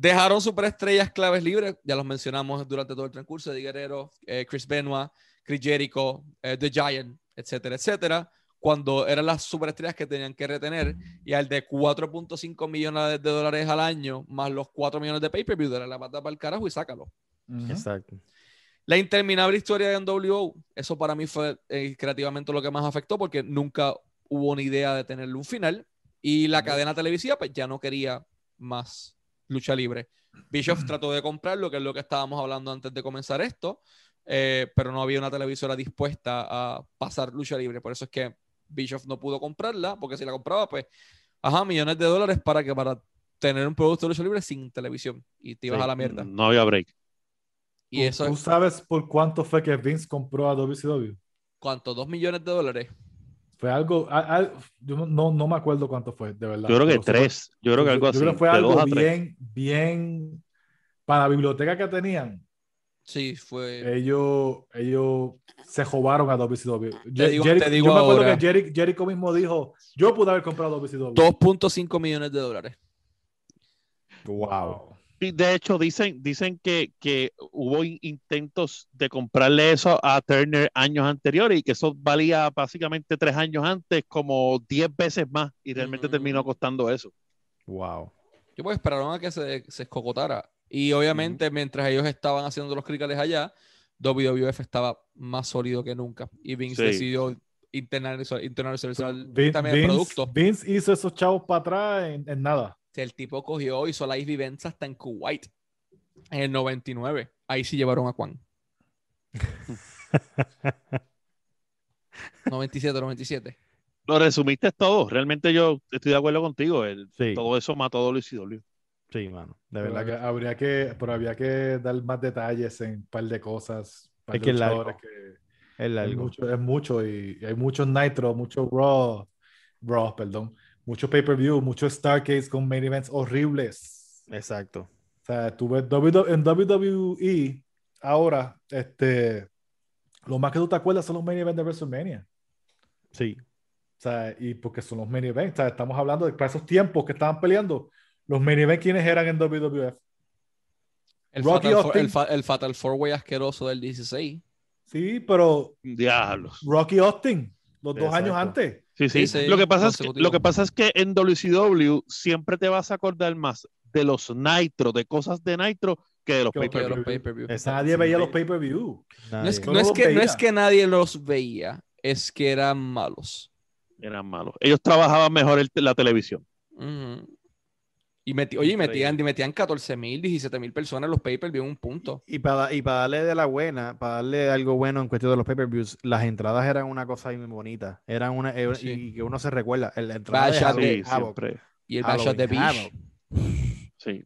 Dejaron superestrellas claves libres, ya los mencionamos durante todo el transcurso, de Guerrero, eh, Chris Benoit, Chris Jericho, eh, The Giant, etcétera, etcétera, cuando eran las superestrellas que tenían que retener y al de 4.5 millones de dólares al año, más los 4 millones de pay-per-view, de la pata para el carajo y sácalo. Exacto. La interminable historia de NWO, eso para mí fue eh, creativamente lo que más afectó porque nunca hubo una idea de tenerle un final y la cadena televisiva pues ya no quería más lucha libre. Bischoff trató de comprarlo, que es lo que estábamos hablando antes de comenzar esto, eh, pero no había una televisora dispuesta a pasar lucha libre, por eso es que Bischoff no pudo comprarla, porque si la compraba pues, ajá, millones de dólares para que para tener un producto de lucha libre sin televisión y te ibas Sí, a la mierda. No había break. Y ¿Tú- eso ¿Tú es, sabes por cuánto fue que Vince compró a WCW? ¿cuánto? ¿Dos millones de dólares? Fue algo, a- a- yo no- no, no me acuerdo cuánto fue, de verdad. Yo creo que Pero sí fue- tres. Yo creo que algo yo así. creo que fue de algo bien, bien para la biblioteca que tenían, Sí, fue. ellos, ellos se jobaron a WCW. Te digo- te digo yo me acuerdo ahora. que Jericho, Jericho mismo dijo, yo pude haber comprado WCW. 2.5 millones de dólares. Wow. De hecho, dicen, dicen que, que hubo in- intentos de comprarle eso a Turner años anteriores y que eso valía básicamente tres años antes como 10 veces más y realmente Mm. terminó costando eso. Wow. Yo pues esperaron a que se, se escocotara. Y obviamente, mientras ellos estaban haciendo los cricales allá, WWF estaba más sólido que nunca. Y Vince Sí. decidió internalizar, internalizar Vin- también el Vince, producto. Vince hizo esos chavos para atrás en, en nada. El tipo cogió, hizo la Events hasta en Kuwait en el 99. Ahí sí llevaron a Juan. 97, 97. Lo resumiste todo. Realmente yo estoy de acuerdo contigo. El- Sí. Todo eso mató a WCW. Sí, mano. De Pero verdad que habría que, pero habría que dar más detalles en un par de cosas. par Es de que es largo. que- es mucho, es mucho y, y hay muchos Nitro, muchos Raw, Raw, perdón, muchos pay-per-view, muchos Starcades con main events horribles. Exacto. O sea, tú ves W- en WWE ahora, este, lo más que tú te acuerdas son los main events de WrestleMania. Sí. O sea, y porque son los main events. O sea, estamos hablando de para esos tiempos que estaban peleando. Los main events, ¿quiénes eran en WWF? El, Rocky Fatal, Four- Austin. el, fa- el Fatal Four Way asqueroso del 16. Sí, pero Diablos. Rocky Austin, los dos años antes. Sí, sí. Lo, que pasa es que, lo que pasa es que en WCW siempre te vas a acordar más de los Nitro, de cosas de Nitro, que de los pay pay-per-view. Nadie Sí, veía los pay-per-view. No es, no, que, no es que nadie los veía, es que eran malos. Eran malos. Ellos trabajaban mejor el- la televisión. Y meti- oye, y metían, y metían 14 mil, 17 mil personas en los pay-per-view en un punto. Y para, y para darle de la buena, para darle algo bueno en cuestión de los pay-per-views, las entradas eran una cosa muy bonita. Eran una, eh, Sí. y que uno se recuerda. La entrada de Vaya, Halloween Sí, Havoc. Y el Bash of the Beach. Havoc. Sí.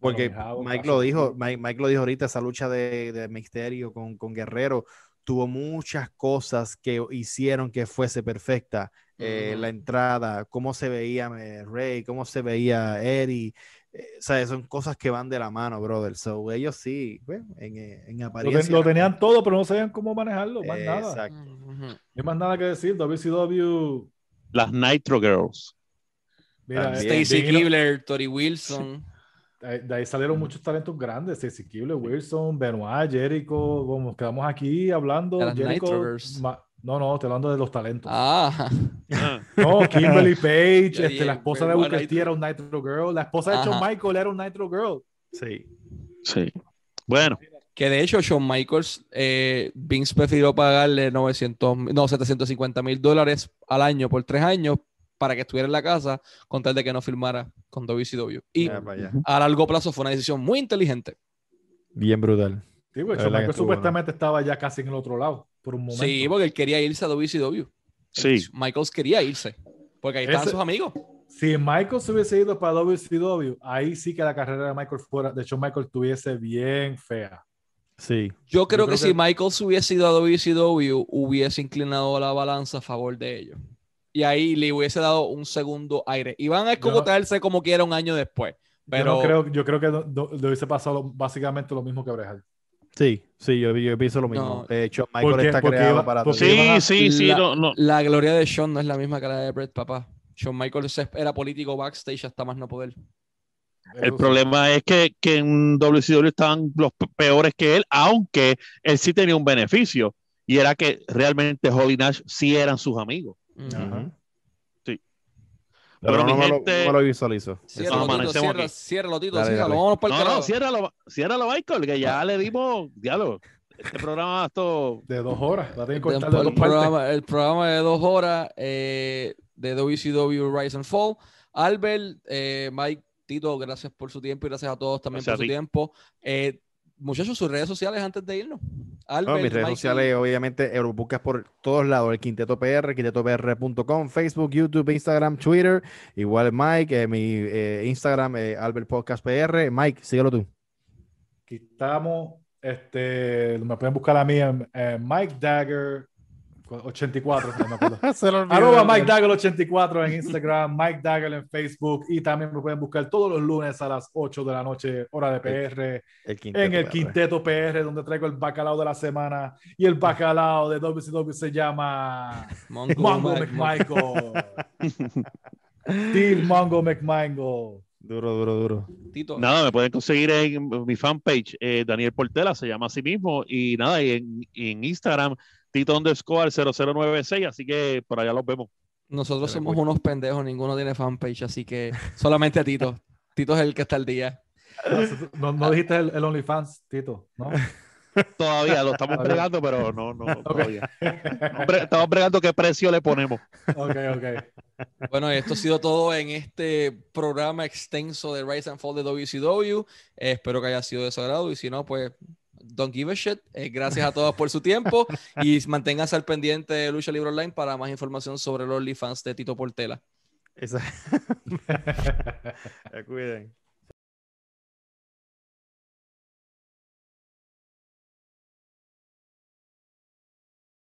Porque Havoc, Mike lo dijo. Mike, Mike lo dijo ahorita, esa lucha de, de Misterio con, con Guerrero tuvo muchas cosas que hicieron que fuese perfecta. Eh. La entrada, cómo se veía eh, Rey, cómo se veía Eddie. eh, o sea, son cosas que van de la mano, brother. So, ellos sí, pues, en, eh, en Lo, apariencia. ten- lo tenían todo, pero no sabían cómo manejarlo. Más nada. Exacto. Ujú. No hay más nada que decir. WCW. Las Nitro Girls. Mira, Stacy Kibler, Tori Wilson. De ahí salieron muchos talentos grandes. Stacy Kibler, Wilson, Benoit, Jericho. Como quedamos aquí hablando. Jericho, no, no, te hablando de los talentos. Ah, Ah, No, Kimberly Page, este, la esposa de Booker T era un Nitro Girl. La esposa de Shawn Ajá. Michael era un Nitro Girl. Sí. sí. Bueno, que de hecho Shawn Michaels, eh, Vince prefirió pagarle 900, no, 750 mil dólares al año por tres años para que estuviera en la casa con tal de que no firmara con WCW. Y Ya, a largo plazo fue una decisión muy inteligente. Bien brutal. Sí, pues, supuestamente estaba ya casi en el otro lado por un momento. Sí, porque él quería irse a WCW. sí. Michaels quería irse. Porque ahí estaban Ese- sus amigos. Si Michael se hubiese ido para WCW, ahí sí que la carrera de Michael fuera, de hecho Michael tuviese bien fea. Sí. Yo creo, creo que, que- si Michaels hubiese ido a WCW, hubiese inclinado la balanza a favor de ellos. Y ahí le hubiese dado un segundo aire. Y van a escogotarse como quiera un año después. Pero Yo, no creo, yo creo que no- no- le hubiese pasado básicamente lo mismo que Brejal. Sí, sí, yo, yo pienso lo mismo. No. De hecho, Michael Porque- está porque creado iba- para porque- Sí, a- sí, sí. la- No, no. la gloria de Shawn no es la misma que la de Brett, papá. Shawn Michaels era político backstage hasta más no poder. El Eso sí. problema es que, que en WCW estaban los pe- peores que él, aunque él sí tenía un beneficio. Y era que realmente Holly Nash sí eran sus amigos. Sí. Pero, Pero no, mi me lo- gente- no me lo visualizo. Ciérralo, Tito, aquí. ciérralo, Tito, Dale, ciérralo, dale. vámonos para el No, no, carajo. ciérralo, ciérralo, Michael, que ya le dimos, diablo. Este programa esto. De dos horas. La El, cortar de el programa, el programa de dos horas eh, de WCW Rise and Fall. Albert, eh, Mike, Tito, gracias por su tiempo y gracias a todos también Gracias por su ti. tiempo. Eh, muchachos, sus redes sociales antes de irnos. Albert, No, mis redes sociales, obviamente, eh, buscas por todos lados. El Quinteto PR, quintetopr.com, Facebook, YouTube, Instagram, Twitter. Igual Mike, eh, mi eh, Instagram, eh, Albert Podcast PR. Mike, síguelo tú. Aquí estamos. Este, me pueden buscar a mí en, en Mike Dagger, 84, no me acuerdo. Arroba Mike Dagger 84 en Instagram, Mike Dagger en Facebook y también me pueden buscar todos los lunes a las 8 de la noche, hora de PR, en el Quinteto PR, donde traigo el bacalao de la semana y el bacalao de WCW se llama Mongo, McMichael. Steve Mongo McMichael. Duro, duro, duro. Tito. Nada, me pueden conseguir en mi fanpage, eh, Daniel Portela, se llama así mismo, y nada, y en, en Instagram, Tito underscore 0096, así que por allá los vemos. Nosotros somos unos pendejos, ninguno tiene fanpage, así que solamente a Tito. Tito es el que está al día. No, dijiste el, OnlyFans, Tito, ¿no? Todavía lo estamos bregando, pero no, no, todavía. Estamos bregando qué precio le ponemos. Ok, ok. Bueno, esto ha sido todo en este programa extenso de Rise and Fall de WCW. espero que haya sido de su agrado y si no, pues don't give a shit. Eh, gracias a todos por su tiempo y manténganse al pendiente de Lucha Libre Online para más información sobre los OnlyFans de Tito Portela. Cuiden.